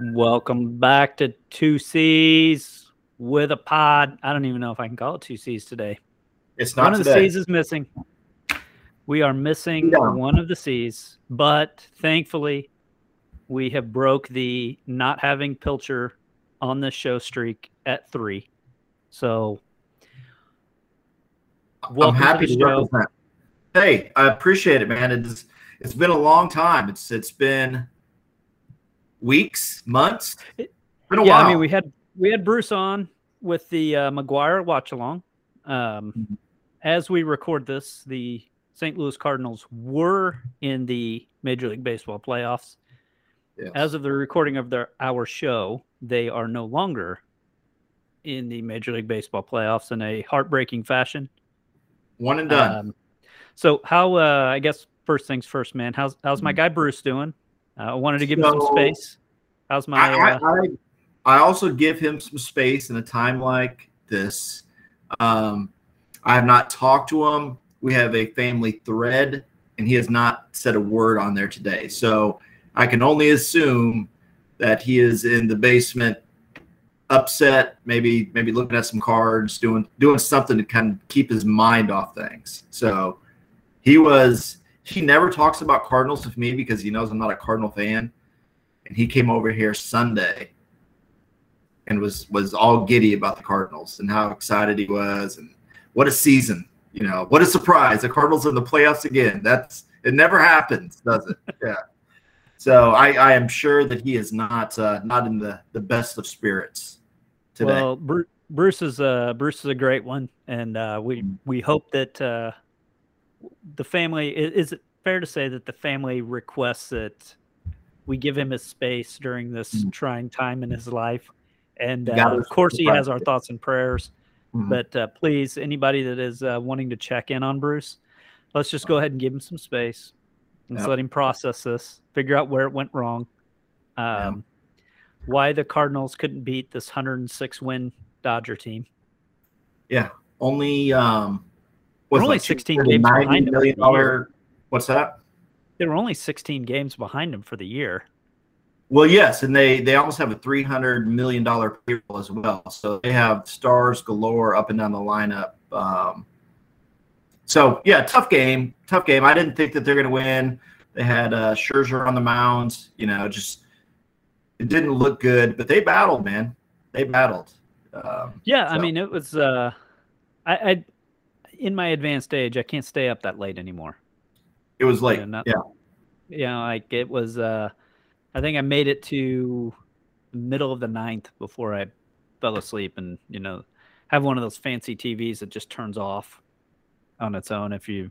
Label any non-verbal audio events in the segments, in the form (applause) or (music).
Welcome back to Two C's with a pod. I don't even know if I can call it Two C's today. It's not one of today. the C's is missing. We are missing one of the C's, but thankfully, we have broke the not having Pilcher on the show streak at three. So, I'm happy to to represent. Hey, I appreciate it, man. It's it's been a long time. It's it's been weeks, months. It- been a yeah, while. I mean, we had we had Bruce on with the uh, McGuire watch along. Um, Mhm. As we record this, the St. Louis Cardinals were in the Major League Baseball playoffs. Yes. As of the recording of their our show, they are no longer in the Major League Baseball playoffs in a heartbreaking fashion. one and done. Um, so, how? Uh, I guess first things first, man. How's how's my Mhm. guy Bruce doing? Uh, I wanted to give him some space. How's my? I, uh, I, I I also give him some space in a time like this. Um, I have not talked to him. We have a family thread, and he has not said a word on there today. So I can only assume that he is in the basement, upset, maybe maybe looking at some cards, doing doing something to kind of keep his mind off things. So he was. He never talks about Cardinals with me because he knows I'm not a Cardinal fan and he came over here Sunday and was was all giddy about the Cardinals and how excited he was and what a season, you know, what a surprise. The Cardinals are in the playoffs again. That's it never happens, does it? (laughs) Yeah. So I, I am sure that he is not uh, not in the, the best of spirits today. Well, Bruce, Bruce is uh Bruce is a great one, and uh, we Mm. we hope that uh, the family is it fair to say that the family requests that we give him his space during this Mm. trying time in his life, and uh, of course he has our thoughts and prayers. Mhm. But uh, please, anybody that is uh, wanting to check in on Bruce, let's just go ahead and give him some space. Let's Yep. let him process this, figure out where it went wrong, um, why the Cardinals couldn't beat this 106 win Dodger team. yeah, only um was only like 16 games behind $90 him million for the year. What's that? They were only 16 games behind him for the year. Well, yes, and they they almost have a three hundred million dollar payroll as well. So they have stars galore up and down the lineup. Um, so yeah, tough game, tough game. I didn't think that they're going to win. They had uh, Scherzer on the mound. You know, just it didn't look good, but they battled, man. They battled. Um, Yeah, I mean it was. Uh, I, I in my advanced age, I can't stay up that late anymore. it was late. Yeah, not- yeah, You know, like it was. Uh, I think I made it to the middle of the ninth before I fell asleep, and you know, have one of those fancy TVs that just turns off on its own. If you,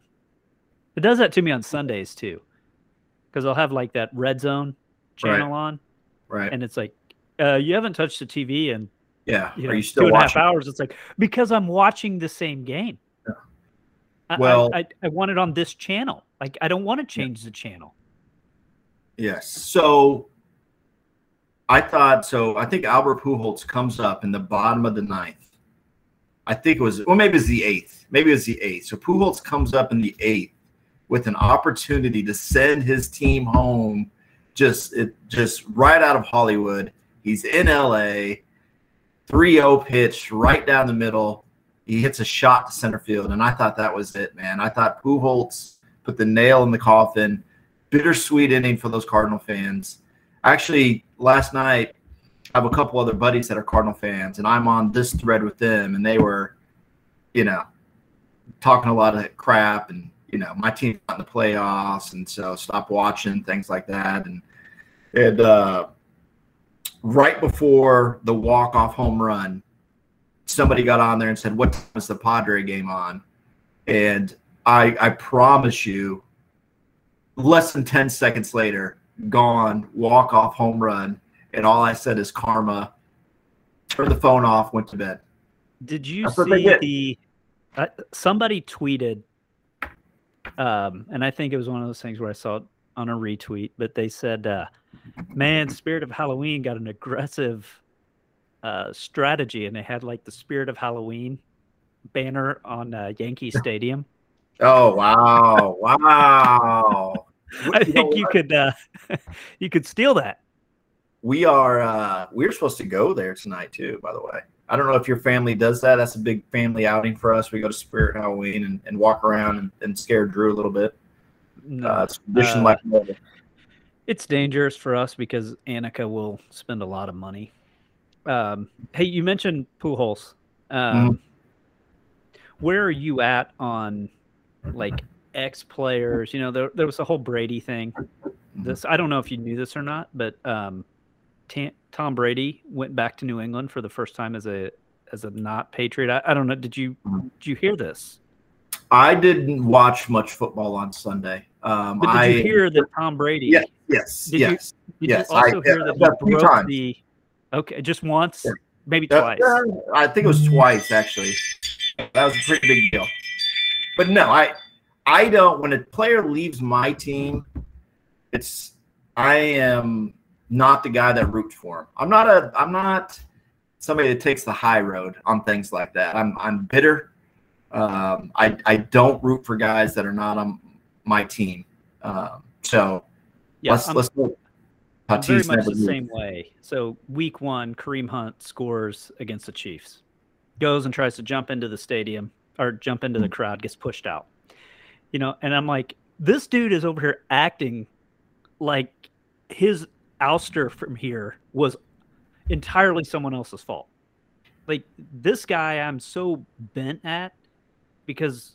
it does that to me on Sundays too, because I'll have like that red zone channel on, right. and it's like, uh, you haven't touched the TV in yeah. you Are know, you still two and a half watching? hours. It's like because I'm watching the same game. Yeah. Well- I, I, I want it on this channel. Like I don't want to change the channel. Yes. So I thought so. I think Albert Pujols comes up in the bottom of the ninth. I think it was, well, maybe it's the eighth. Maybe it's the eighth. So Pujols comes up in the eighth with an opportunity to send his team home, just it just right out of Hollywood. He's in LA, 3-0 pitch right down the middle. He hits a shot to center field, and I thought that was it, man. I thought Pujols put the nail in the coffin bittersweet inning for those Cardinal fans. Actually, last night I have a couple other buddies that are Cardinal fans, and I'm on this thread with them, and they were, you know, talking a lot of crap, and you know, my team's not in the playoffs, and so stop watching things like that, and and uh, right before the walk off home run, somebody got on there and said, "What time is the Padre game on?" And I I promise you, less than 10 seconds later, gone, walk off home run. And all I said is karma. Turned the phone off, went to bed. Did you That's see the? Uh, somebody tweeted, um, and I think it was one of those things where I saw it on a retweet, but they said, uh, "Man, Spirit of Halloween got an aggressive uh, strategy, and they had like the Spirit of Halloween banner on uh, Yankee (laughs) Stadium." Oh, wow. wow. (laughs) I think you could uh, (laughs) you could steal that. we are uh, we're supposed to go there tonight too. By the way, I don't know if your family does that. That's a big family outing for us. We go to Spirit Halloween and, and walk around and, and, scare Drew a little bit. No, uh, it's tradition uh, like it's dangerous for us because Annika will spend a lot of money. Um, hey, you mentioned Pujols. Um, mm-hmm. Where are you at on like ex players? You know, there, there was a whole Brady thing. Mm-hmm. This I don't know if you knew this or not, but um, T- Tom Brady went back to New England for the first time as a as a not Patriot. I, I don't know. Did you did you hear this? I didn't watch much football on Sunday. Um, but did I, you hear that Tom Brady? Yeah, yes, did yes, you, did yes. You also I, hear that he broke times. the? Okay, just once, yeah. maybe twice. Uh, I think it was twice actually. That was a pretty big deal. But no, I I don't. When a player leaves my team, it's I am not the guy that roots for him. I'm not a. I'm not somebody that takes the high road on things like that. I'm I'm bitter. Um, I I don't root for guys that are not on my team. Um, so yeah, let's I'm, let's look. very much the moved. same way. So week one, Kareem Hunt scores against the Chiefs, goes and tries to jump into the stadium or jump into the mm. crowd, gets pushed out. You know, and I'm like, this dude is over here acting like his ouster from here was entirely someone else's fault. Like this guy, I'm so bent at because,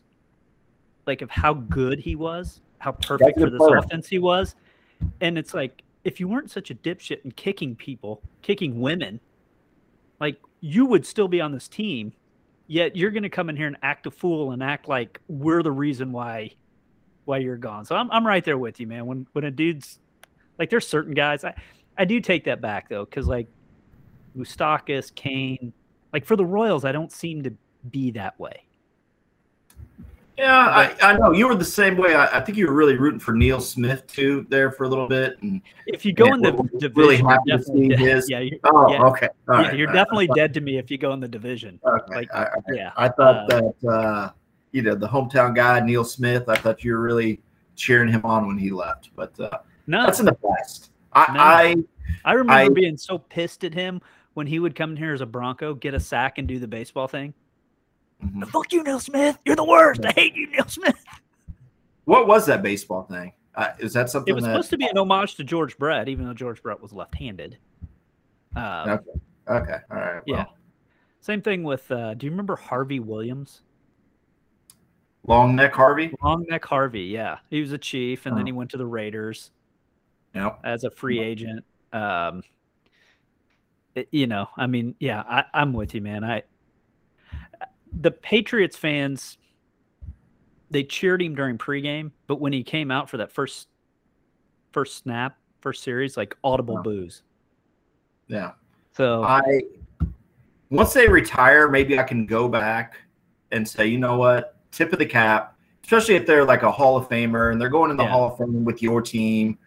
like, of how good he was, how perfect for this offense he was, and it's like if you weren't such a dipshit and kicking people, kicking women, like you would still be on this team. Yet you're going to come in here and act a fool and act like we're the reason why why you're gone. So I'm I'm right there with you, man. When when a dude's like there's certain guys. I, I do take that back though, because like Moustakas, Cain, like for the Royals, I don't seem to be that way. Yeah, I, I know you were the same way. I, I, think you were really rooting for Neil Smith too there for a little bit. And if you go in the division, really happy to see his. Yeah, oh, yeah, okay. All yeah, right, you're definitely dead to me if you go in the division. Okay. Like, I, yeah, I thought uh, that uh, you know the hometown guy Neil Smith. I thought you were really cheering him on when he left, but uh, no, that's in the past. I no. I, I remember being so pissed at him when he would come in here as a Bronco, get a sack, and do the baseball thing. Mm-hmm. Fuck you, Neil Smith. You're the worst. I hate you, Neil Smith. What was that baseball thing? Uh, is that something? It was that, supposed to be an homage to George Brett, even though George Brett was left-handed. Um, okay. Okay. All right. Well. Yeah. Same thing with. Uh, do you remember Harvey Williams? Long neck Harvey. Long neck Harvey. Yeah, he was a chief, and then he went to the Raiders. Yeah. As a free agent. Um. It, you know, I mean, yeah, I, I'm with you, man. I the Patriots fans they cheered him during pregame, but when he came out for that first first snap, first series, like audible boos. Yeah. So I once they retire, maybe I can go back and say, you know what, tip of the cap, especially if they're like a Hall of Famer and they're going in the yeah. Hall of Fame with your team.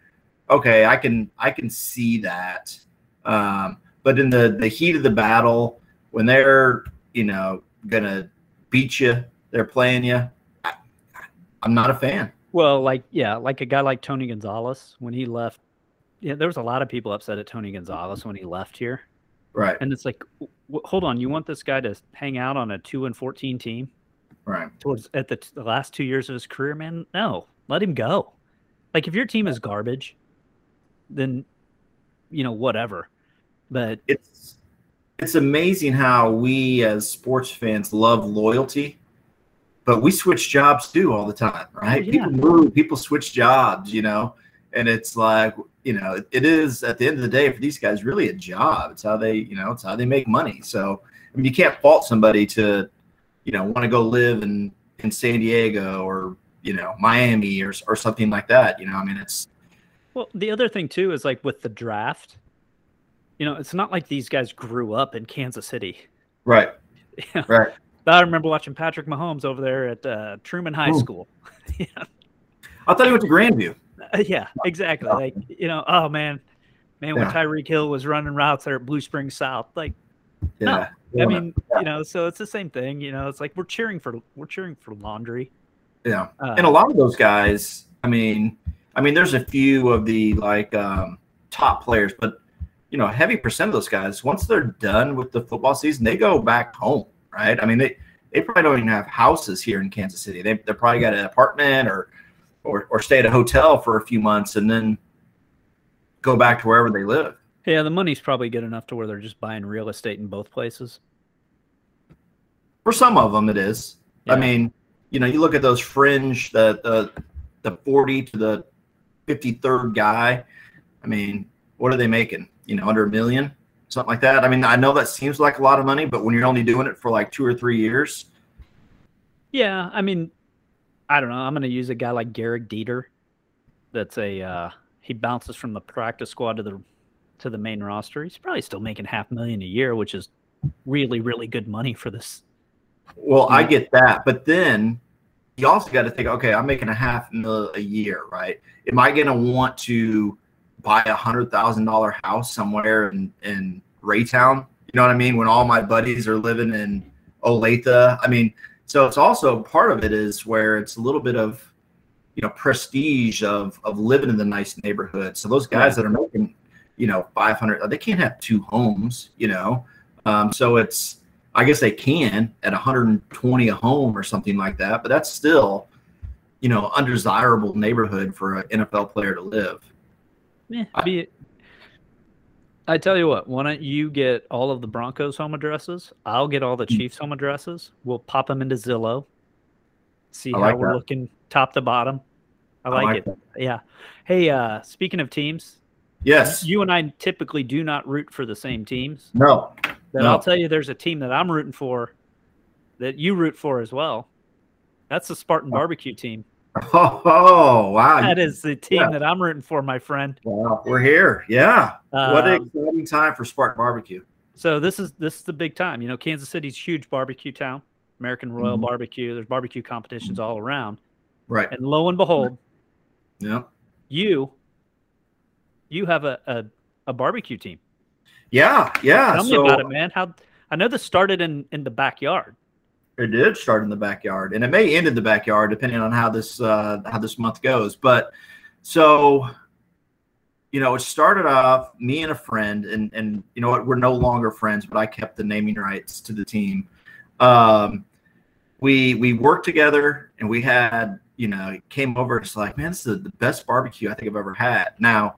Okay, I can I can see that. Um, but in the the heat of the battle, when they're you know gonna beat you. They're playing you. I, am not a fan. Well, like yeah, like a guy like Tony Gonzalez when he left. Yeah, there was a lot of people upset at Tony Gonzalez when he left here. Right. And it's like, w- hold on, you want this guy to hang out on a two and fourteen team? Right. Towards at the, the last two years of his career, man. No, let him go. Like if your team is garbage, then you know whatever. But it's it's amazing how we as sports fans love loyalty, but we switch jobs too all the time, right? Oh, yeah. People move, people switch jobs, you know, and it's like, you know, it is at the end of the day for these guys really a job. It's how they, you know, it's how they make money. So, I mean, you can't fault somebody to, you know, want to go live in in San Diego or you know Miami or or something like that. You know, I mean, it's. Well, the other thing too is like with the draft, you know, it's not like these guys grew up in Kansas City. Right. (laughs) Yeah. Right. I remember watching Patrick Mahomes over there at uh, Truman High Ooh. School. (laughs) yeah. I thought he went to Grandview. Uh, yeah, exactly. Oh. Like, you know, oh man, man, when yeah. Tyreek Hill was running routes there at Blue Springs South, like, yeah. no, I mean, yeah. you know, so it's the same thing. You know, it's like we're cheering for we're cheering for laundry. Yeah, uh, and a lot of those guys. I mean, I mean, there's a few of the like um, top players, but you know, a heavy percent of those guys, once they're done with the football season, they go back home, right? I mean, they they probably don't even have houses here in Kansas City. They they probably got an apartment or or or stay at a hotel for a few months and then go back to wherever they live. Yeah, the money's probably good enough to where they're just buying real estate in both places. For some of them, it is. Yeah. I mean, you know, you look at those fringe, the the the forty to the fifty third guy. I mean, what are they making? You know, under a million, something like that. I mean, I know that seems like a lot of money, but when you're only doing it for like two or three years, Yeah, I mean, I don't know. I'm going to use a guy like Gehrig Dieter. That's a uh, he bounces from the practice squad to the to the main roster. He's probably still making half million a year, which is really really good money for this. Well, I get that, but then you also got to think, okay, I'm making a half mil a year, right? Am I going to want to buy a hundred thousand dollar house somewhere in in Raytown? You know what I mean? When all my buddies are living in Olathe, I mean, so it's also part of it is where it's a little bit of you know prestige of of living in the nice neighborhood. So those guys that are making you know 500, they can't have two homes, you know. Um, so it's I guess they can at 120 a home or something like that, but that's still, you know, undesirable neighborhood for an NFL player to live. Yeah, be I tell you what, why don't you get all of the Broncos home addresses? I'll get all the Hmm. Chiefs home addresses. We'll pop them into Zillow. See I how like we're that. looking top to bottom. I like, it. Yeah. Hey, uh, speaking of teams, Yes. you and I typically do not root for the same teams. no. But No. I'll tell you, there's a team that I'm rooting for that you root for as well. That's the Spartan Barbecue team. Oh, oh, wow. That is the team Yeah. that I'm rooting for, my friend. Wow. We're here. Yeah. what an Um, exciting time for Spark Barbecue. So this is this is the big time. You know, Kansas City's huge barbecue town. American Royal Mhm. Barbecue. There's barbecue competitions all around. Right. And lo and behold, Yeah. you you have a a, a barbecue team. Yeah. Yeah. Tell so me about it, man. How I know this started in in the backyard. It did start in the backyard, and it may end in the backyard depending on how this uh, how this month goes. But so, you know, it started off me and a friend, and and you know what, we're no longer friends, but I kept the naming rights to the team. Um, we we worked together, and we had you know came over. It's like, man, this is the best barbecue I think I've ever had. Now,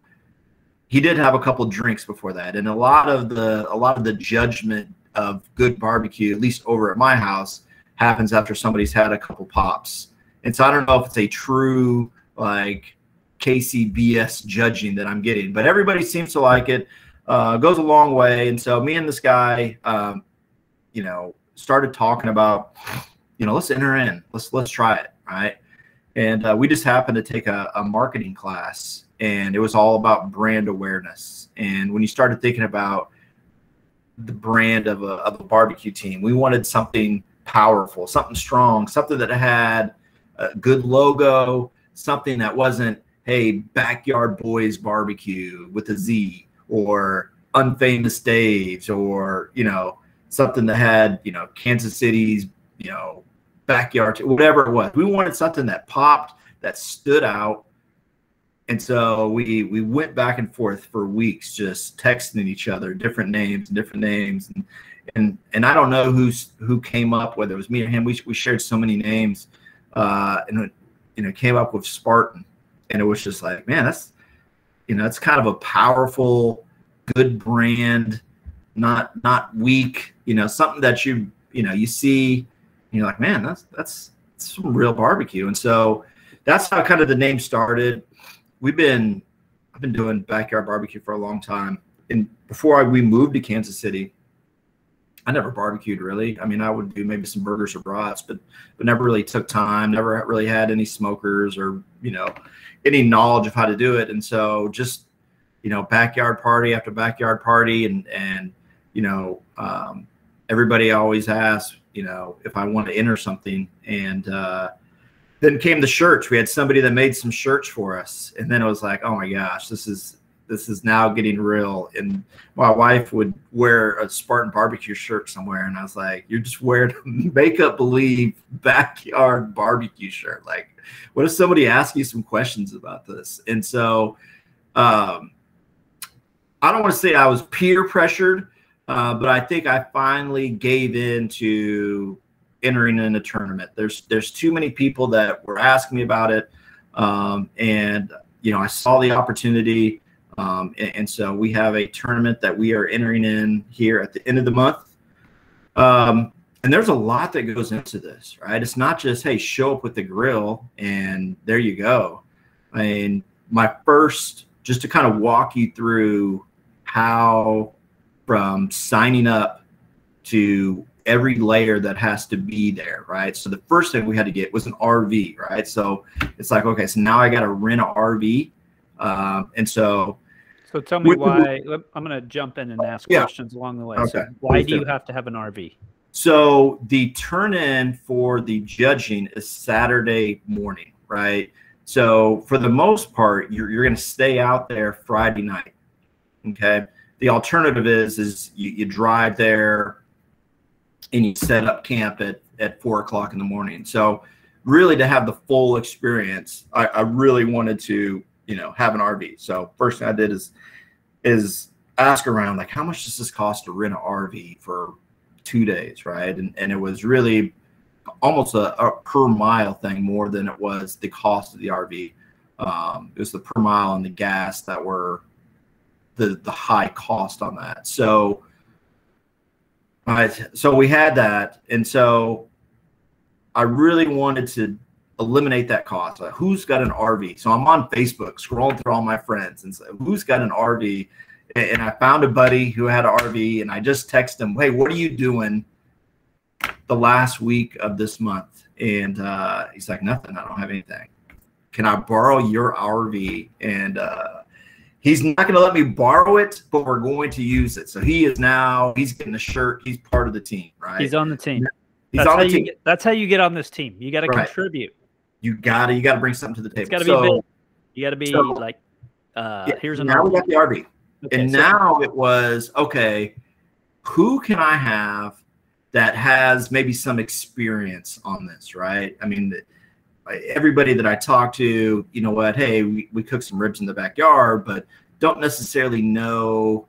he did have a couple drinks before that, and a lot of the a lot of the judgment of good barbecue, at least over at my house, happens after somebody's had a couple pops. And so I don't know if it's a true like KCBS judging that I'm getting, but everybody seems to like it. Uh, goes a long way. And so me and this guy, um, you know, started talking about, you know, let's enter in, let's let's try it, right? And uh, we just happened to take a, a marketing class, and it was all about brand awareness. And when you started thinking about the brand of a, of a barbecue team. We wanted something powerful, something strong, something that had a good logo, something that wasn't, hey, backyard boys barbecue with a Z or unfamous Dave's or, you know, something that had, you know, Kansas City's, you know, backyard, whatever it was. We wanted something that popped, that stood out, and so we we went back and forth for weeks just texting each other different names and different names and and and I don't know who's who came up whether it was me or him. We we shared so many names uh and you know came up with Spartan. And it was just like man that's you know it's kind of a powerful good brand not not weak you know something that you you know you see you're like man that's that's, that's some real barbecue. And so that's how kind of the name started. We've been I've been doing backyard barbecue for a long time. And before I, we moved to Kansas City, I never barbecued really. I mean, I would do maybe some burgers or brats, but but never really took time. Never really had any smokers or you know any knowledge of how to do it. And so just you know backyard party after backyard party, and and you know um, everybody always asks you know if I want to enter something, and uh, then came the shirts. We had somebody that made some shirts for us, and then it was like, oh my gosh, this is this is now getting real. And my wife would wear a Spartan barbecue shirt somewhere, and I was like, you're just wearing a make up believe backyard barbecue shirt. Like, what if somebody asks you some questions about this? And so, um, I don't want to say I was peer pressured, uh, but I think I finally gave in to entering in a tournament. There's there's too many people that were asking me about it, um, and you know I saw the opportunity, um, and, and, so we have a tournament that we are entering in here at the end of the month. Um, and there's a lot that goes into this, right? It's not just hey, show up with the grill and there you go. I mean, my first just to kind of walk you through how from signing up to every layer that has to be there, right? So the first thing we had to get was an RV, right? So it's like, okay, so now I got to rent an RV, um, and so. So tell me why. I'm going to jump in and ask yeah. questions along the way. Okay. So why do you have to have an RV? So the turn in for the judging is Saturday morning, right? So for the most part, you're, you're going to stay out there Friday night. Okay. The alternative is is you, you drive there and you set up camp at, at four o'clock in the morning. So really to have the full experience, I, I really wanted to, you know, have an RV. So first thing I did is is ask around like how much does this cost to rent an RV for two days, right? And and it was really almost a, a per mile thing more than it was the cost of the RV. Um, it was the per mile and the gas that were the the high cost on that. So, I so we had that, and so I really wanted to eliminate that cost. Like, who's got an RV? So I'm on Facebook scrolling through all my friends and say, who's got an RV? and I found a buddy who had an RV, and I just texted him, "Hey, what are you doing the last week of this month?" And uh, he's like, "Nothing. I don't have anything. Can I borrow your RV?" And uh, he's not going to let me borrow it, but we're going to use it. So he is now he's getting a shirt. He's part of the team, right? He's on the team. He's that's on the team. Get, that's how you get on this team. You got to right. contribute. You got to you got to bring something to the table. It's got to so, be big. You got to be so, like, uh, yeah, here's an. Now we got the RV. Okay, and so now it was okay. Who can I have that has maybe some experience on this? Right. I mean, everybody that I talk to, you know what? Hey, we, we cook some ribs in the backyard, but don't necessarily know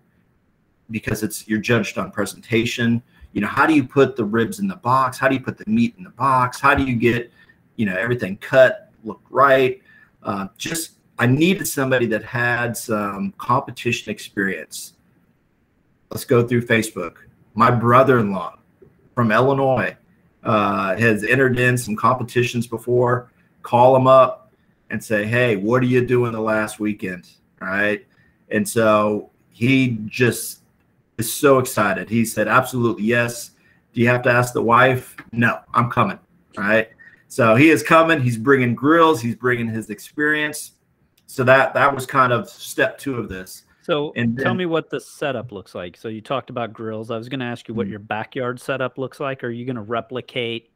because it's you're judged on presentation. You know, how do you put the ribs in the box? How do you put the meat in the box? How do you get, you know, everything cut, looked right? Uh, just I needed somebody that had some competition experience. Let's go through Facebook. My brother in law from Illinois uh, has entered in some competitions before. Call him up and say, hey, what are you doing the last weekend? All right. And so he just is so excited. He said, absolutely yes. Do you have to ask the wife? No, I'm coming. All right. So he is coming. He's bringing grills, he's bringing his experience so that that was kind of step two of this. So and tell me what the setup looks like. So you talked about grills. I was going to ask you what mm-hmm. your backyard setup looks like. Are you going to replicate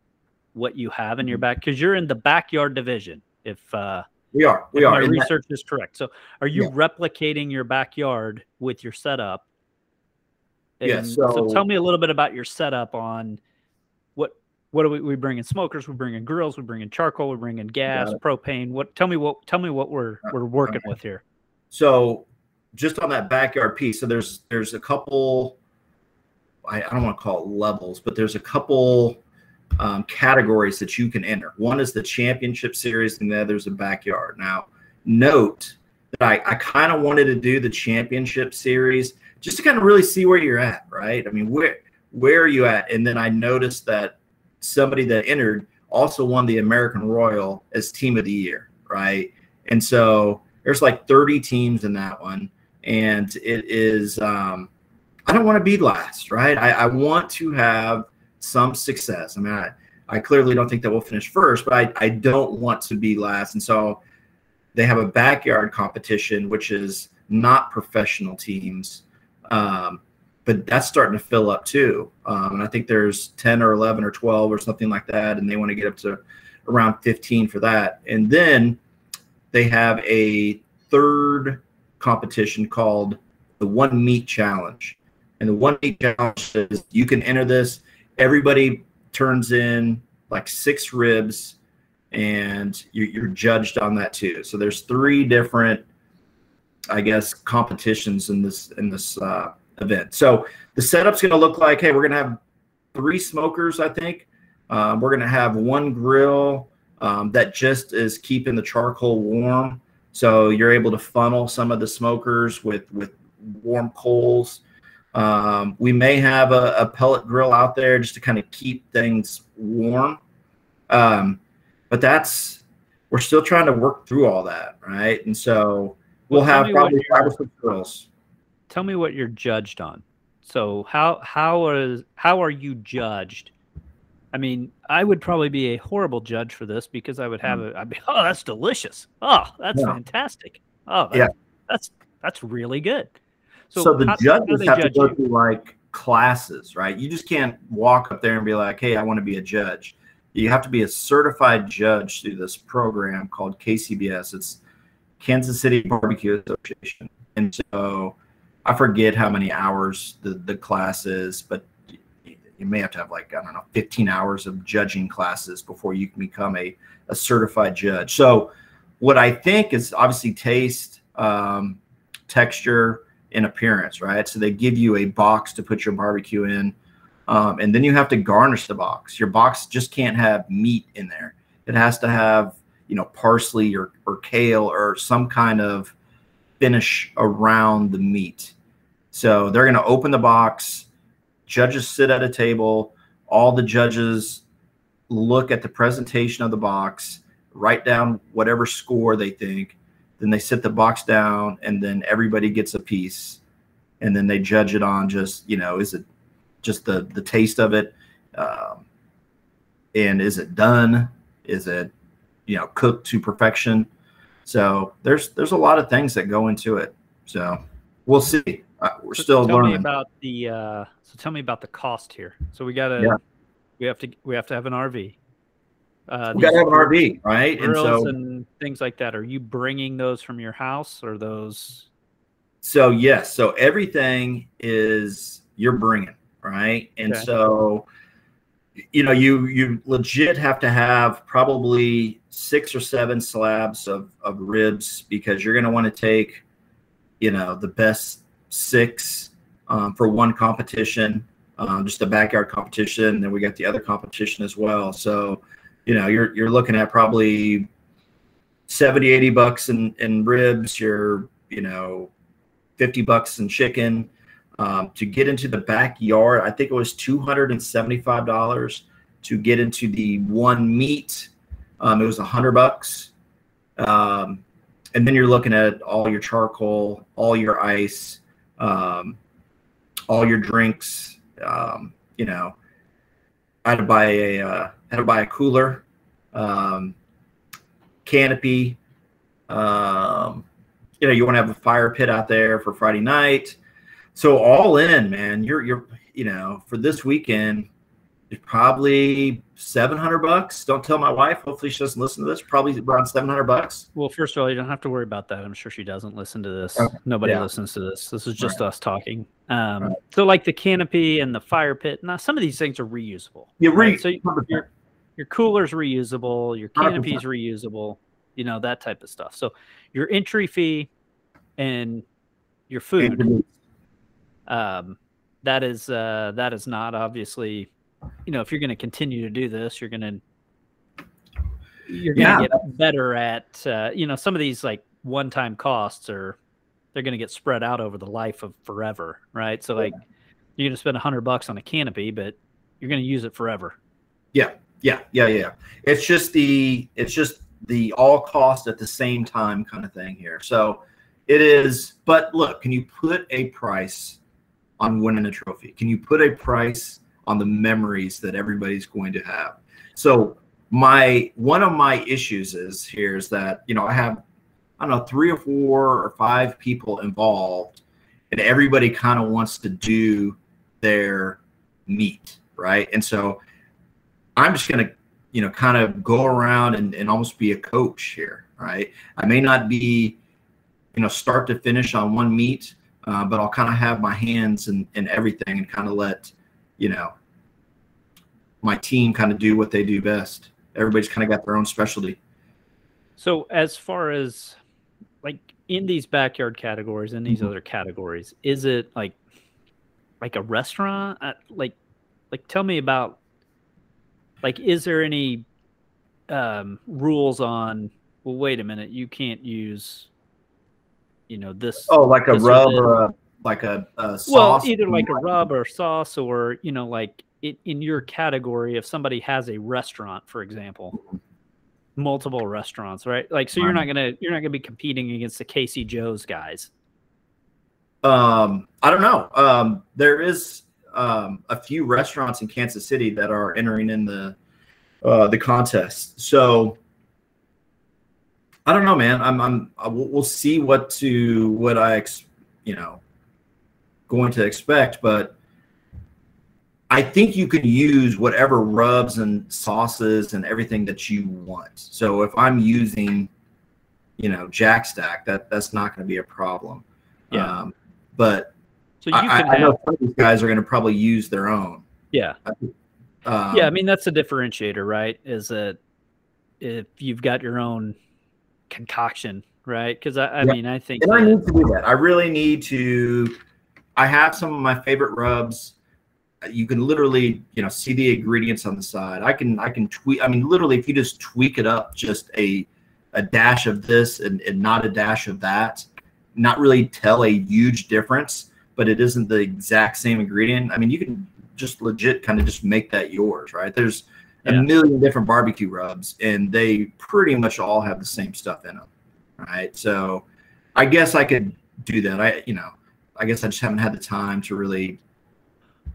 what you have in your mm-hmm. back? Because you're in the backyard division. If uh, we are, we are. My research that, is correct. So are you yeah. replicating your backyard with your setup? Yes. Yeah, so, so tell me a little bit about your setup on what are we, we bring in smokers we bring in grills we bring in charcoal we bring in gas propane. What tell me what tell me what we're uh, we're working okay. with here. So just on that backyard piece so there's there's a couple i, I don't want to call it levels but there's a couple um, categories that you can enter. One is the championship series and the other is the backyard. Now note that i, I kind of wanted to do the championship series just to kind of really see where you're at right? I mean where where are you at? And then i noticed that somebody that entered also won the American Royal as team of the year, right? And so there's like 30 teams in that one. And it is, um, I don't want to be last, right? I, I want to have some success. I mean, I, I clearly don't think that we'll finish first, but I, I don't want to be last. And so they have a backyard competition, which is not professional teams. Um, but that's starting to fill up too. Um, and I think there's 10 or 11 or 12 or something like that. And they want to get up to around 15 for that. And then they have a third competition called the One Meat Challenge. And the One Meat Challenge is you can enter this. Everybody turns in like six ribs and you're, you're judged on that too. So there's three different I guess, competitions in this in this uh, event. So the setup's going to look like, hey, we're going to have three smokers, I think. Um, we're going to have one grill um, that just is keeping the charcoal warm, so you're able to funnel some of the smokers with with warm coals. Um, we may have a, a, pellet grill out there just to kind of keep things warm. Um, but that's we're still trying to work through all that, right? And so we'll have probably five or six grills. Tell me what you're judged on. So how how is how are you judged? I mean, I would probably be a horrible judge for this because I would have mm. a I'd be oh that's delicious. Oh, that's yeah. fantastic. Oh, yeah. That's that's really good. So, so the how, judges how have judge to go you? through like classes, right? You just can't walk up there and be like, "Hey, I want to be a judge." You have to be a certified judge through this program called KCBS. It's Kansas City Barbecue Association, and so I forget how many hours the the class is, but you may have to have like I don't know 15 hours of judging classes before you can become a a certified judge. So what I think is obviously taste, um, texture, and appearance, right? So they give you a box to put your barbecue in, um, and then you have to garnish the box. Your box just can't have meat in there. It has to have you know parsley or or kale or some kind of finish around the meat. So they're going to open the box. Judges sit at a table. All the judges look at the presentation of the box, write down whatever score they think. Then they sit the box down, and then everybody gets a piece, and then they judge it on just you know is it just the the taste of it, um, and is it done? Is it you know cooked to perfection? So there's there's a lot of things that go into it. So we'll see. Uh, we're so still tell learning. me about the. Uh, so tell me about the cost here. So we gotta. Yeah. We have to. We have to have an RV. Uh, we gotta have an RV, right? And so and things like that. Are you bringing those from your house, or those? So yes. So everything is you're bringing, right? And okay. so you know you you legit have to have probably six or seven slabs of, of ribs because you're going to want to take you know the best six um, for one competition um, just a backyard competition. And then we got the other competition as well. So you know you're you're looking at probably 70 80 bucks in, in ribs. You're you know 50 bucks in chicken um, to get into the backyard, I think it was two hundred and seventy-five dollars to get into the one meat. Um, it was a hundred bucks, um, and then you're looking at all your charcoal, all your ice, um, all your drinks. Um, you know, I had to buy a uh, had to buy a cooler, um, canopy. You know, you want to have a fire pit out there for Friday night. So all in, man, you're you're you know for this weekend, it's probably seven hundred bucks. Don't tell my wife. Hopefully she doesn't listen to this. Probably around seven hundred bucks. Well, first of all, you don't have to worry about that. I'm sure she doesn't listen to this. Okay. Nobody yeah. listens to this. This is just right. us talking. Um, right. So like the canopy and the fire pit. Now some of these things are reusable. Yeah, right? So your your cooler's reusable. Your canopy's 100%. reusable. You know that type of stuff. So your entry fee and your food um, that is uh, that is not obviously, you know, if you're going to continue to do this, you're going to you're going to yeah. get better at uh, you know some of these like one-time costs are they're going to get spread out over the life of forever, right? So like you're going to spend a hundred bucks on a canopy, but you're going to use it forever. Yeah, yeah, yeah, yeah. It's just the it's just the all cost at the same time kind of thing here. So it is. But look, can you put a price on winning a trophy? Can you put a price on the memories that everybody's going to have? So my one of my issues is here is that you know I have I don't know three or four or five people involved, and everybody kind of wants to do their meet right, and so I'm just gonna you know kind of go around and, and almost be a coach here right. I may not be you know start to finish on one meet uh, but I'll kind of have my hands in, in everything and kind of let, you know, my team kind of do what they do best. Everybody's kind of got their own specialty. So as far as like in these backyard categories and these Mhm. other categories is it like like a restaurant Uh, like like tell me about like is there any um rules on well wait a minute you can't use you know this Oh, like a This or rub or a like a, a sauce. well either like a rub or sauce or you know like it, in your category if somebody has a restaurant for example multiple restaurants right like so you're not gonna you're not gonna be competing against the casey joe's guys Um, I don't know. Um, there is um, a few restaurants in Kansas City that are entering in the uh, the contest. So I don't know, man. I'm I'm I- we'll, we'll see what to what I ex, you know going to expect, but I think you can use whatever rubs and sauces and everything that you want. So if I'm using, you know, Jack Stack, that that's not going to be a problem. Yeah. Um, but so you I, can I have know some of these guys are going to probably use their own. yeah Um, yeah i mean that's a differentiator right is that if you've got your own concoction right because I, I Yeah. mean i think and I need to do that. I really need to. I have some of my favorite rubs. You can literally, you know, see the ingredients on the side. I can, I can tweak. I mean, literally, if you just tweak it up, just a, a dash of this and, and not a dash of that, not really tell a huge difference. But it isn't the exact same ingredient. I mean, you can just legit kind of just make that yours, right? There's a million different barbecue rubs, and they pretty much all have the same stuff in them, right? So, I guess I could do that. I, you know, I guess I just haven't had the time to really,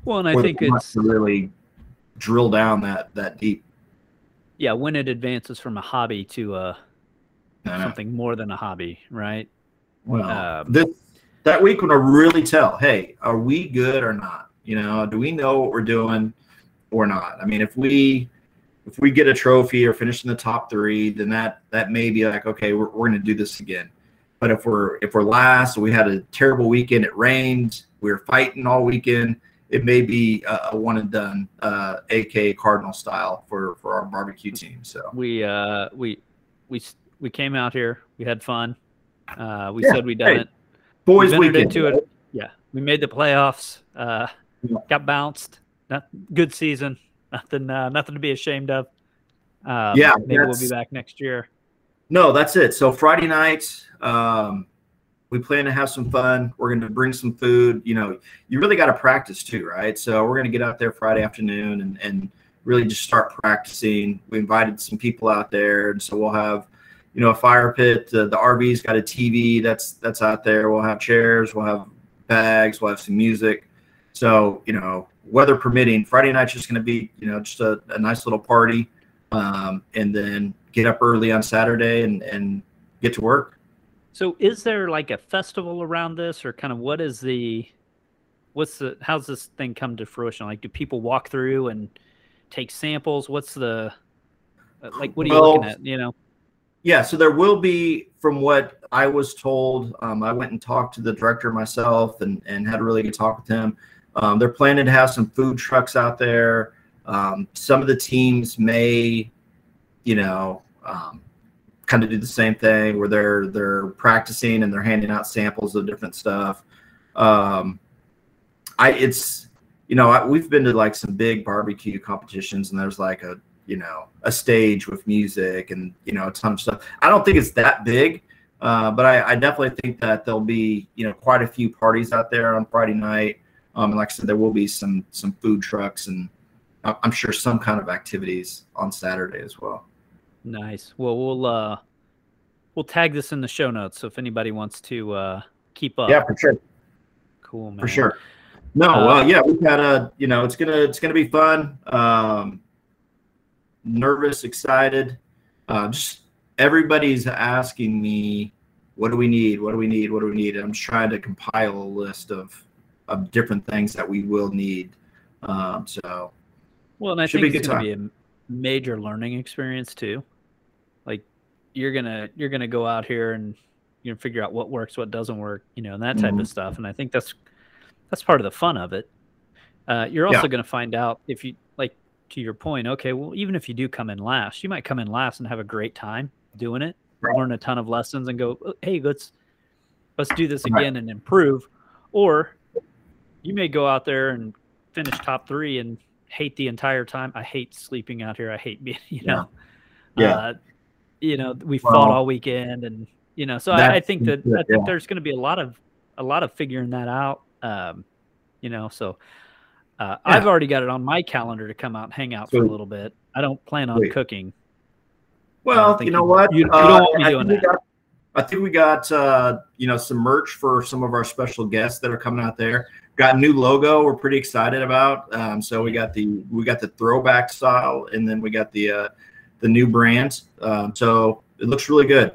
well and i think it's to really drill down that that deep. yeah when it advances from a hobby to a No, no. something more than a hobby right Well, Um, this that week when I really tell, hey, are we good or not? You know, do we know what we're doing or not? I mean, if we if we get a trophy or finish in the top three, then that that may be like, okay, we're, we're going to do this again. But if we're if we're last, we had a terrible weekend. It rained. We were fighting all weekend. It may be a, a one and done, uh, AK Cardinal style for for our barbecue team. So we uh we we we came out here we had fun uh we Yeah, said we done hey, it boys We've weekend. into it. yeah we made the playoffs uh got bounced not good season (laughs) nothing uh nothing to be ashamed of um, Yeah, maybe we'll be back next year No, that's it. So Friday night, um, we plan to have some fun. We're going to bring some food. You know, you really got to practice too, right? So we're going to get out there Friday afternoon and, and really just start practicing. We invited some people out there, and so we'll have, you know, a fire pit. The, the RV's got a TV that's that's out there. We'll have chairs. We'll have bags. We'll have some music. So you know, weather permitting, Friday night's just going to be you know just a, a nice little party, um, and then get up early on Saturday and and get to work. so is there like a festival around this or kind of what is the what's the how's this thing come to fruition like do people walk through and take samples what's the uh, like what are you Well, looking at you know Yeah, so there will be, from what I was told, um, I went and talked to the director myself and, and had a really good talk with him. Um, they're planning to have some food trucks out there. Um, some of the teams may, you know, um, kind of do the same thing where they're they're practicing and they're handing out samples of different stuff. Um, I it's you know I, we've been to like some big barbecue competitions and there's like a you know a stage with music and you know a ton of stuff. I don't think it's that big, uh, but I, I definitely think that there'll be you know quite a few parties out there on Friday night. Um, and like I said, there will be some some food trucks and I- I'm sure some kind of activities on Saturday as well. Nice. Well, we'll uh we'll tag this in the show notes so if anybody wants to uh keep up. Yeah, for sure. Cool, man. for sure. No, Uh, well, yeah, we've had a, you know, it's gonna, it's gonna be fun. Um, nervous, excited. Uh, just everybody's asking me, what do we need? What do we need? What do we need? And I'm just trying to compile a list of, of different things that we will need. Um, so Well, and I think it's gonna be a major learning experience too. Like you're gonna you're gonna go out here and you know figure out what works, what doesn't work, you know, and that type Mhm. of stuff. And I think that's that's part of the fun of it. Uh, you're also Yeah. gonna find out if you like to your point. Okay, well, even if you do come in last, you might come in last and have a great time doing it, Right. learn a ton of lessons, and go, "Oh, hey, let's let's do this again right. and improve. Or you may go out there and finish top three and hate the entire time. I hate sleeping out here. I hate being, (laughs) you know, yeah. Uh, you know, we well, fought all weekend and, you know, so I, I, think that I think yeah. there's going to be a lot of, a lot of figuring that out. Um, you know, so uh, yeah. I've already got it on my calendar to come out and hang out for a little bit. I don't plan on cooking. Well, you know you, what? You, you uh, don't want me doing that. Got, I think we got uh, you know some merch for some of our special guests that are coming out there. Got a new logo. We're pretty excited about. Um, so we got the we got the throwback style, and then we got the uh, the new brand. Um, so it looks really good.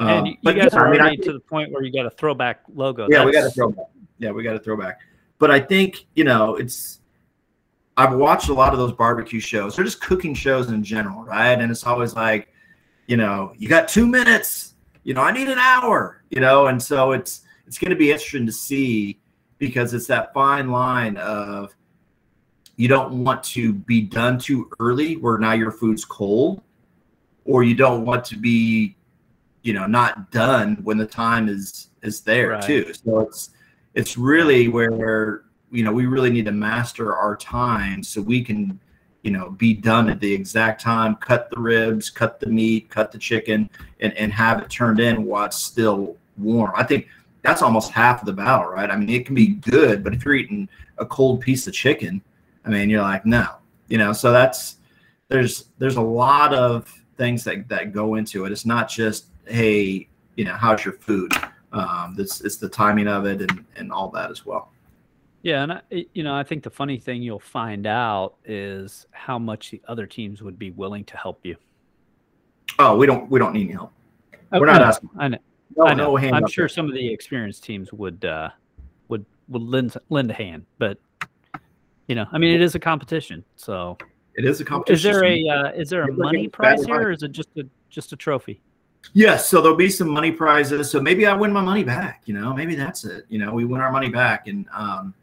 and um, you, you guys yeah, are already I mean, to the point where you got a throwback logo. Yeah, That's... we got a throwback. Yeah, we got a throwback. But I think you know it's. I've watched a lot of those barbecue shows. They're just cooking shows in general, right? And it's always like, you know, you got two minutes. You know, I need an hour. You know, and so it's it's going to be interesting to see because it's that fine line of you don't want to be done too early where now your food's cold or you don't want to be you know not done when the time is is there right. too so it's it's really where you know we really need to master our time so we can you know be done at the exact time cut the ribs cut the meat cut the chicken and and have it turned in while it's still warm i think that's almost half of the battle right i mean it can be good but if you're eating a cold piece of chicken i mean you're like no you know so that's there's there's a lot of things that that go into it it's not just hey you know how's your food um, this it's the timing of it and and all that as well. Yeah, and I, you know, I think the funny thing you'll find out is how much the other teams would be willing to help you. Oh, we don't we don't need any help. We're not asking. I know. No, I know. No I'm sure there. some of the experienced teams would uh, would would lend lend a hand, but you know, I mean, it is a competition, so it is a competition. Is there a uh, is there a money prize here, or is it just a just a trophy? Yes, so there'll be some money prizes. So maybe I win my money back. You know, maybe that's it. You know, we win our money back, and um,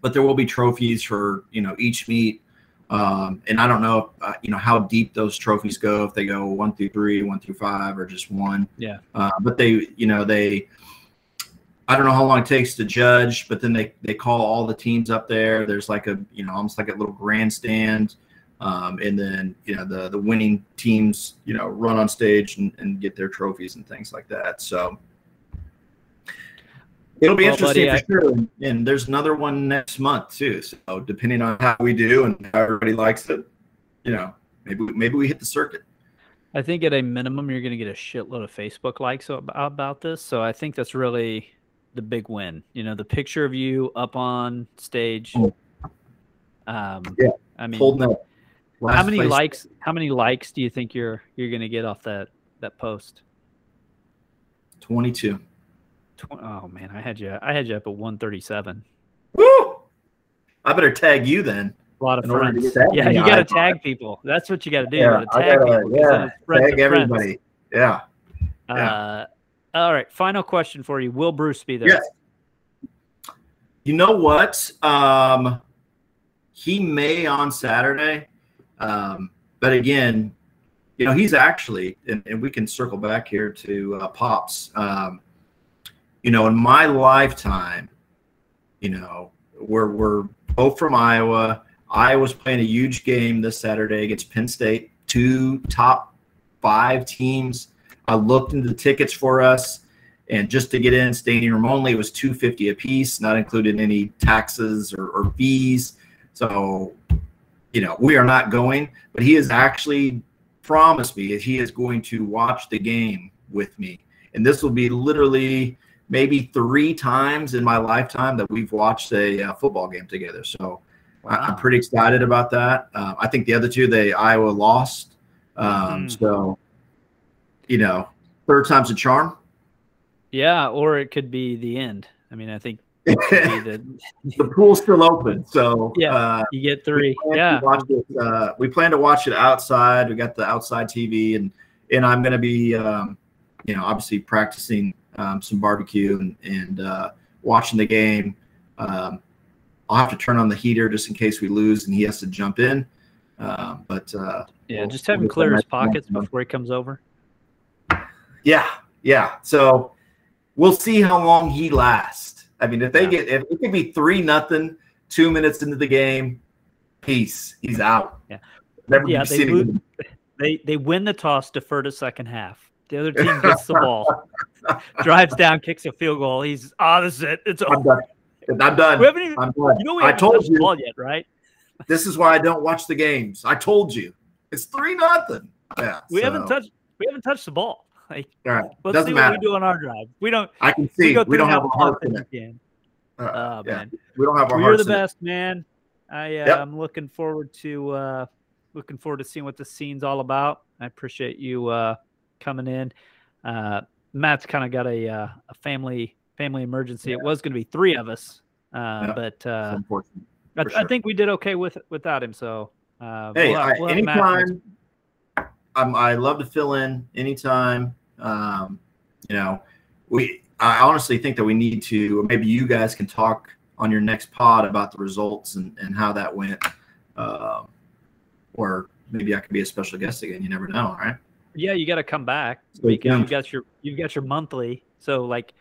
but there will be trophies for you know each meet. Um, and I don't know, if, uh, you know, how deep those trophies go. If they go one through three, one through five, or just one. Yeah. Uh, but they, you know, they. I don't know how long it takes to judge, but then they they call all the teams up there. There's like a you know almost like a little grandstand um, and then you know the the winning teams you know run on stage and, and get their trophies and things like that. So it'll be well, interesting buddy, for I... sure. And there's another one next month too. So depending on how we do and how everybody likes it, you know, maybe maybe we hit the circuit. I think at a minimum you're going to get a shitload of Facebook likes about this. So I think that's really the big win. You know, the picture of you up on stage. Oh. Um, yeah, I mean, holding up Last how many place. likes? How many likes do you think you're you're gonna get off that that post? Twenty two. Oh man, I had you. I had you up at one thirty seven. Woo! I better tag you then. A lot of friends. Yeah, you got to tag people. That's what you got to do. Yeah, tag gotta, people. Yeah, tag everybody. Yeah. yeah. Uh, all right. Final question for you. Will Bruce be there? Yes. You know what? Um, he may on Saturday. Um, but again, you know, he's actually, and, and we can circle back here to uh, Pops. Um, you know, in my lifetime, you know, we're, we're both from Iowa. Iowa's playing a huge game this Saturday against Penn State, two top five teams. I looked into the tickets for us, and just to get in standing room only it was 250 a piece, not including any taxes or, or fees. So you know, we are not going, but he has actually promised me he is going to watch the game with me. And this will be literally maybe three times in my lifetime that we've watched a uh, football game together. So wow. I, am pretty excited about that. Uh, I think the other two, they Iowa lost. Um, mm. So, you know, third time's a charm. Yeah, or it could be the end. I mean, I think the, (laughs) (laughs) the pool's still open, so yeah, uh, you get three. Yeah, it, uh, we plan to watch it outside. We got the outside TV, and and I'm going to be, um, you know, obviously practicing um, some barbecue and and uh, watching the game. Um, I'll have to turn on the heater just in case we lose and he has to jump in. Um, but uh, yeah, we'll, just have him clear his pockets before he comes over. Yeah, yeah. So we'll see how long he lasts. I mean, if they Yeah. get if it could be three nothing, two minutes into the game, peace, he's out. Yeah. Never Yeah, they again. (laughs) They they win the toss, defer to second half. The other team gets the ball, (laughs) (laughs) drives down, kicks a field goal. He's ah, this is it. It's I'm over. done. I'm done. We haven't even, I'm done. you know we I told you. ball yet, right? (laughs) This is why I don't watch the games. I told you. It's three nothing. Yeah. We so, haven't touched we haven't touched the ball. Like All right. let's Doesn't see matter. what we do on our drive. We don't I can we see. go We, don't have a heart in it. again. Uh, Oh yeah. man. We don't have our. You're the in it. best, man. I uh, Yep. I'm looking forward to uh, looking forward to seeing what the scene's all about. I appreciate you uh, coming in. Uh, Matt's kind of got a uh, a family family emergency. It was going to be three of us, uh, Yeah. but uh. I, for I think we did okay with without him. So uh, Hey, we'll I, we'll have Matt next- anytime. I'm, I love to fill in anytime. Um, you know, we. I honestly think that we need to. Or maybe you guys can talk on your next pod about the results and, and how that went. Um, or maybe I could be a special guest again. You never know, right? Yeah, you got to come back Stay because you've got your you've got your monthly. So like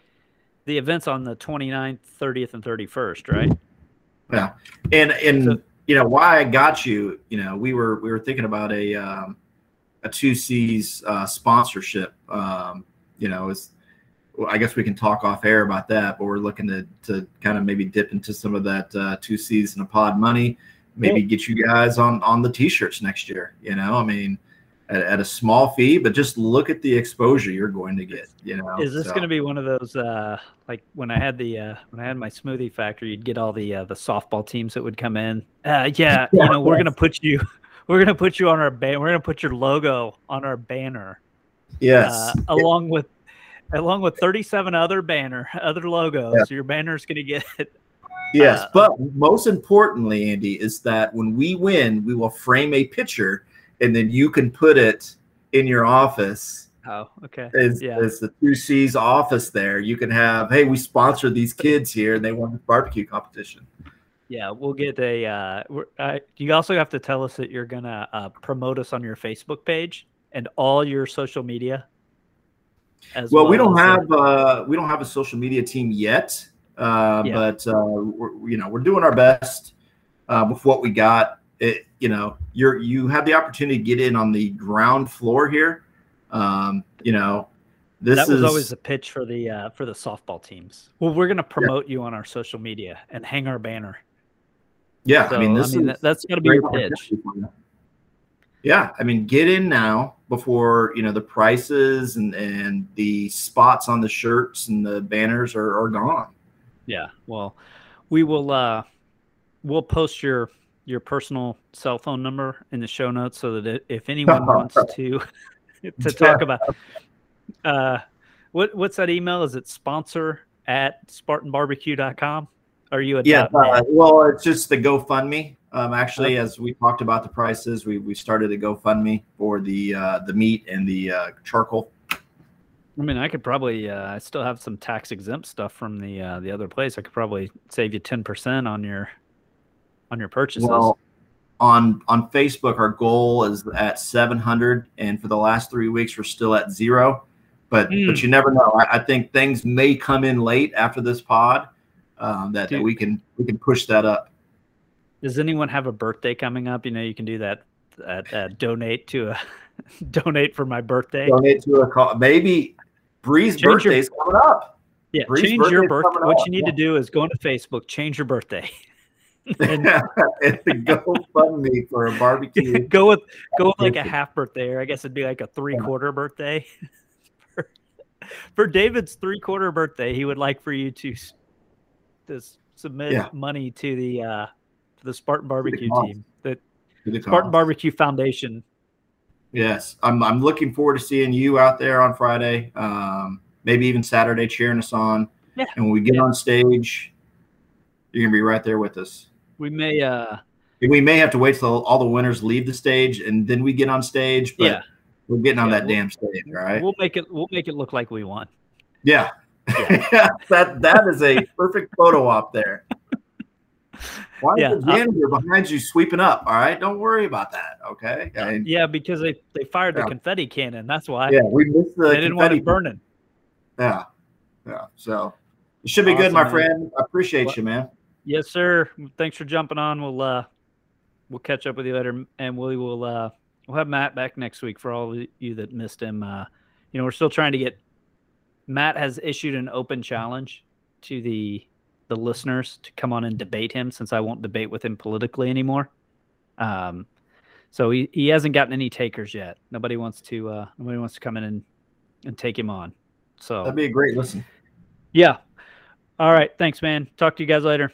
the events on the 29th, 30th, and 31st, right? Yeah, and and So- you know why I got you. You know, we were we were thinking about a um, a two C's uh, sponsorship. Um, you know, is well, I guess we can talk off air about that, but we're looking to to kind of maybe dip into some of that uh, two C's and a pod money. Maybe get you guys on on the t-shirts next year. You know, I mean. At, at a small fee, but just look at the exposure you're going to get. You know, Is this So- going to be one of those uh, like when I had the uh, when I had my smoothie factory? You'd get all the uh, the softball teams that would come in. Uh, yeah, (laughs) you know we're going to put you (laughs) we're going to put you on our ban. We're going to put your logo on our banner Yes, uh, along with along with 37 other banner (laughs) other logos. Yeah. Your banner's going to get Yes, Uh, but most importantly, Andy, is that when we win, we will frame a picture and then you can put it in your office oh okay as, Yeah. as the two C's office there. You can have, hey, we sponsor these kids here and they won this barbecue competition. yeah we'll get a. Uh, we're, uh, you also have to tell us that you're going to uh, promote us on your Facebook page and all your social media. As Well, we don't have uh, we don't have a social media team yet, uh, Yeah. but uh, we're, you know we're doing our best uh, with what we got. It, you know, you're you have the opportunity to get in on the ground floor here. Um, you know, this that was is always the pitch for the uh, for the softball teams. Well, we're going to promote you on our social media and hang our banner. yeah. So, I mean, this is that, that's got to be your pitch. opportunity for you. Yeah, I mean, get in now before you know the prices and and the spots on the shirts and the banners are, are gone. Yeah. Well, we will. uh We'll post your your personal cell phone number in the show notes so that if (laughs) anyone wants to (laughs) to talk about uh what what's that email? Is it sponsor at spartanbarbecue.com? Are you a Yeah, uh, well, it's just the GoFundMe. Um, actually, as we talked about the prices, we, we started a GoFundMe for the uh, the meat and the uh, charcoal. I mean, I could probably. Uh, I still have some tax exempt stuff from the uh, the other place. I could probably save you ten percent on your on your purchases. Well, on on Facebook, our goal is at 700, and for the last three weeks, we're still at zero. But Mm. but you never know. I, I think things may come in late after this pod um, that, that we can we can push that up. Does anyone have a birthday coming up? You know, you can do that. At, uh, donate to a (laughs) donate for my birthday. Donate to a call. Maybe Bree's Change your- birthday's coming up. Yeah, Bree's change your birthday. What you need to do is go into Facebook, change your birthday, (laughs) and (laughs) and GoFundMe for a barbecue. go with go with like a half birthday, or I guess it'd be like a three quarter birthday. (laughs) for, for David's three quarter birthday, he would like for you to to submit Yeah. money to the uh to the Spartan Barbecue cause. team, the the Spartan. Barbecue Foundation. Yes, I'm. I'm looking forward to seeing you out there on Friday. Um, maybe even Saturday, cheering us on. Yeah. And when we get on stage, you're gonna be right there with us. We may uh we may have to wait till all the winners leave the stage and then we get on stage. But yeah we're getting on Yeah, that we'll- damn stage, all right? we'll make it we'll make it look like we won. yeah. yeah. (laughs) that that is a perfect photo op there. (laughs) Why Yeah, is the uh, janitor behind you sweeping up? All right, don't worry about that. Okay. And, Yeah, because they they fired the confetti cannon. That's why yeah, we missed the they didn't want it burning. Yeah. Yeah. So it should be awesome, good, my man. friend. I appreciate you, man. Yes, sir. Thanks for jumping on. We'll uh we'll catch up with you later and we will uh we'll have Matt back next week for all of you that missed him. Uh you know, we're still trying to get Matt has issued an open challenge to the the listeners to come on and debate him since I won't debate with him politically anymore. Um, so he, he hasn't gotten any takers yet. Nobody wants to uh, nobody wants to come in and, and take him on. So that'd be a great listen. Yeah. All right. Thanks, man. Talk to you guys later.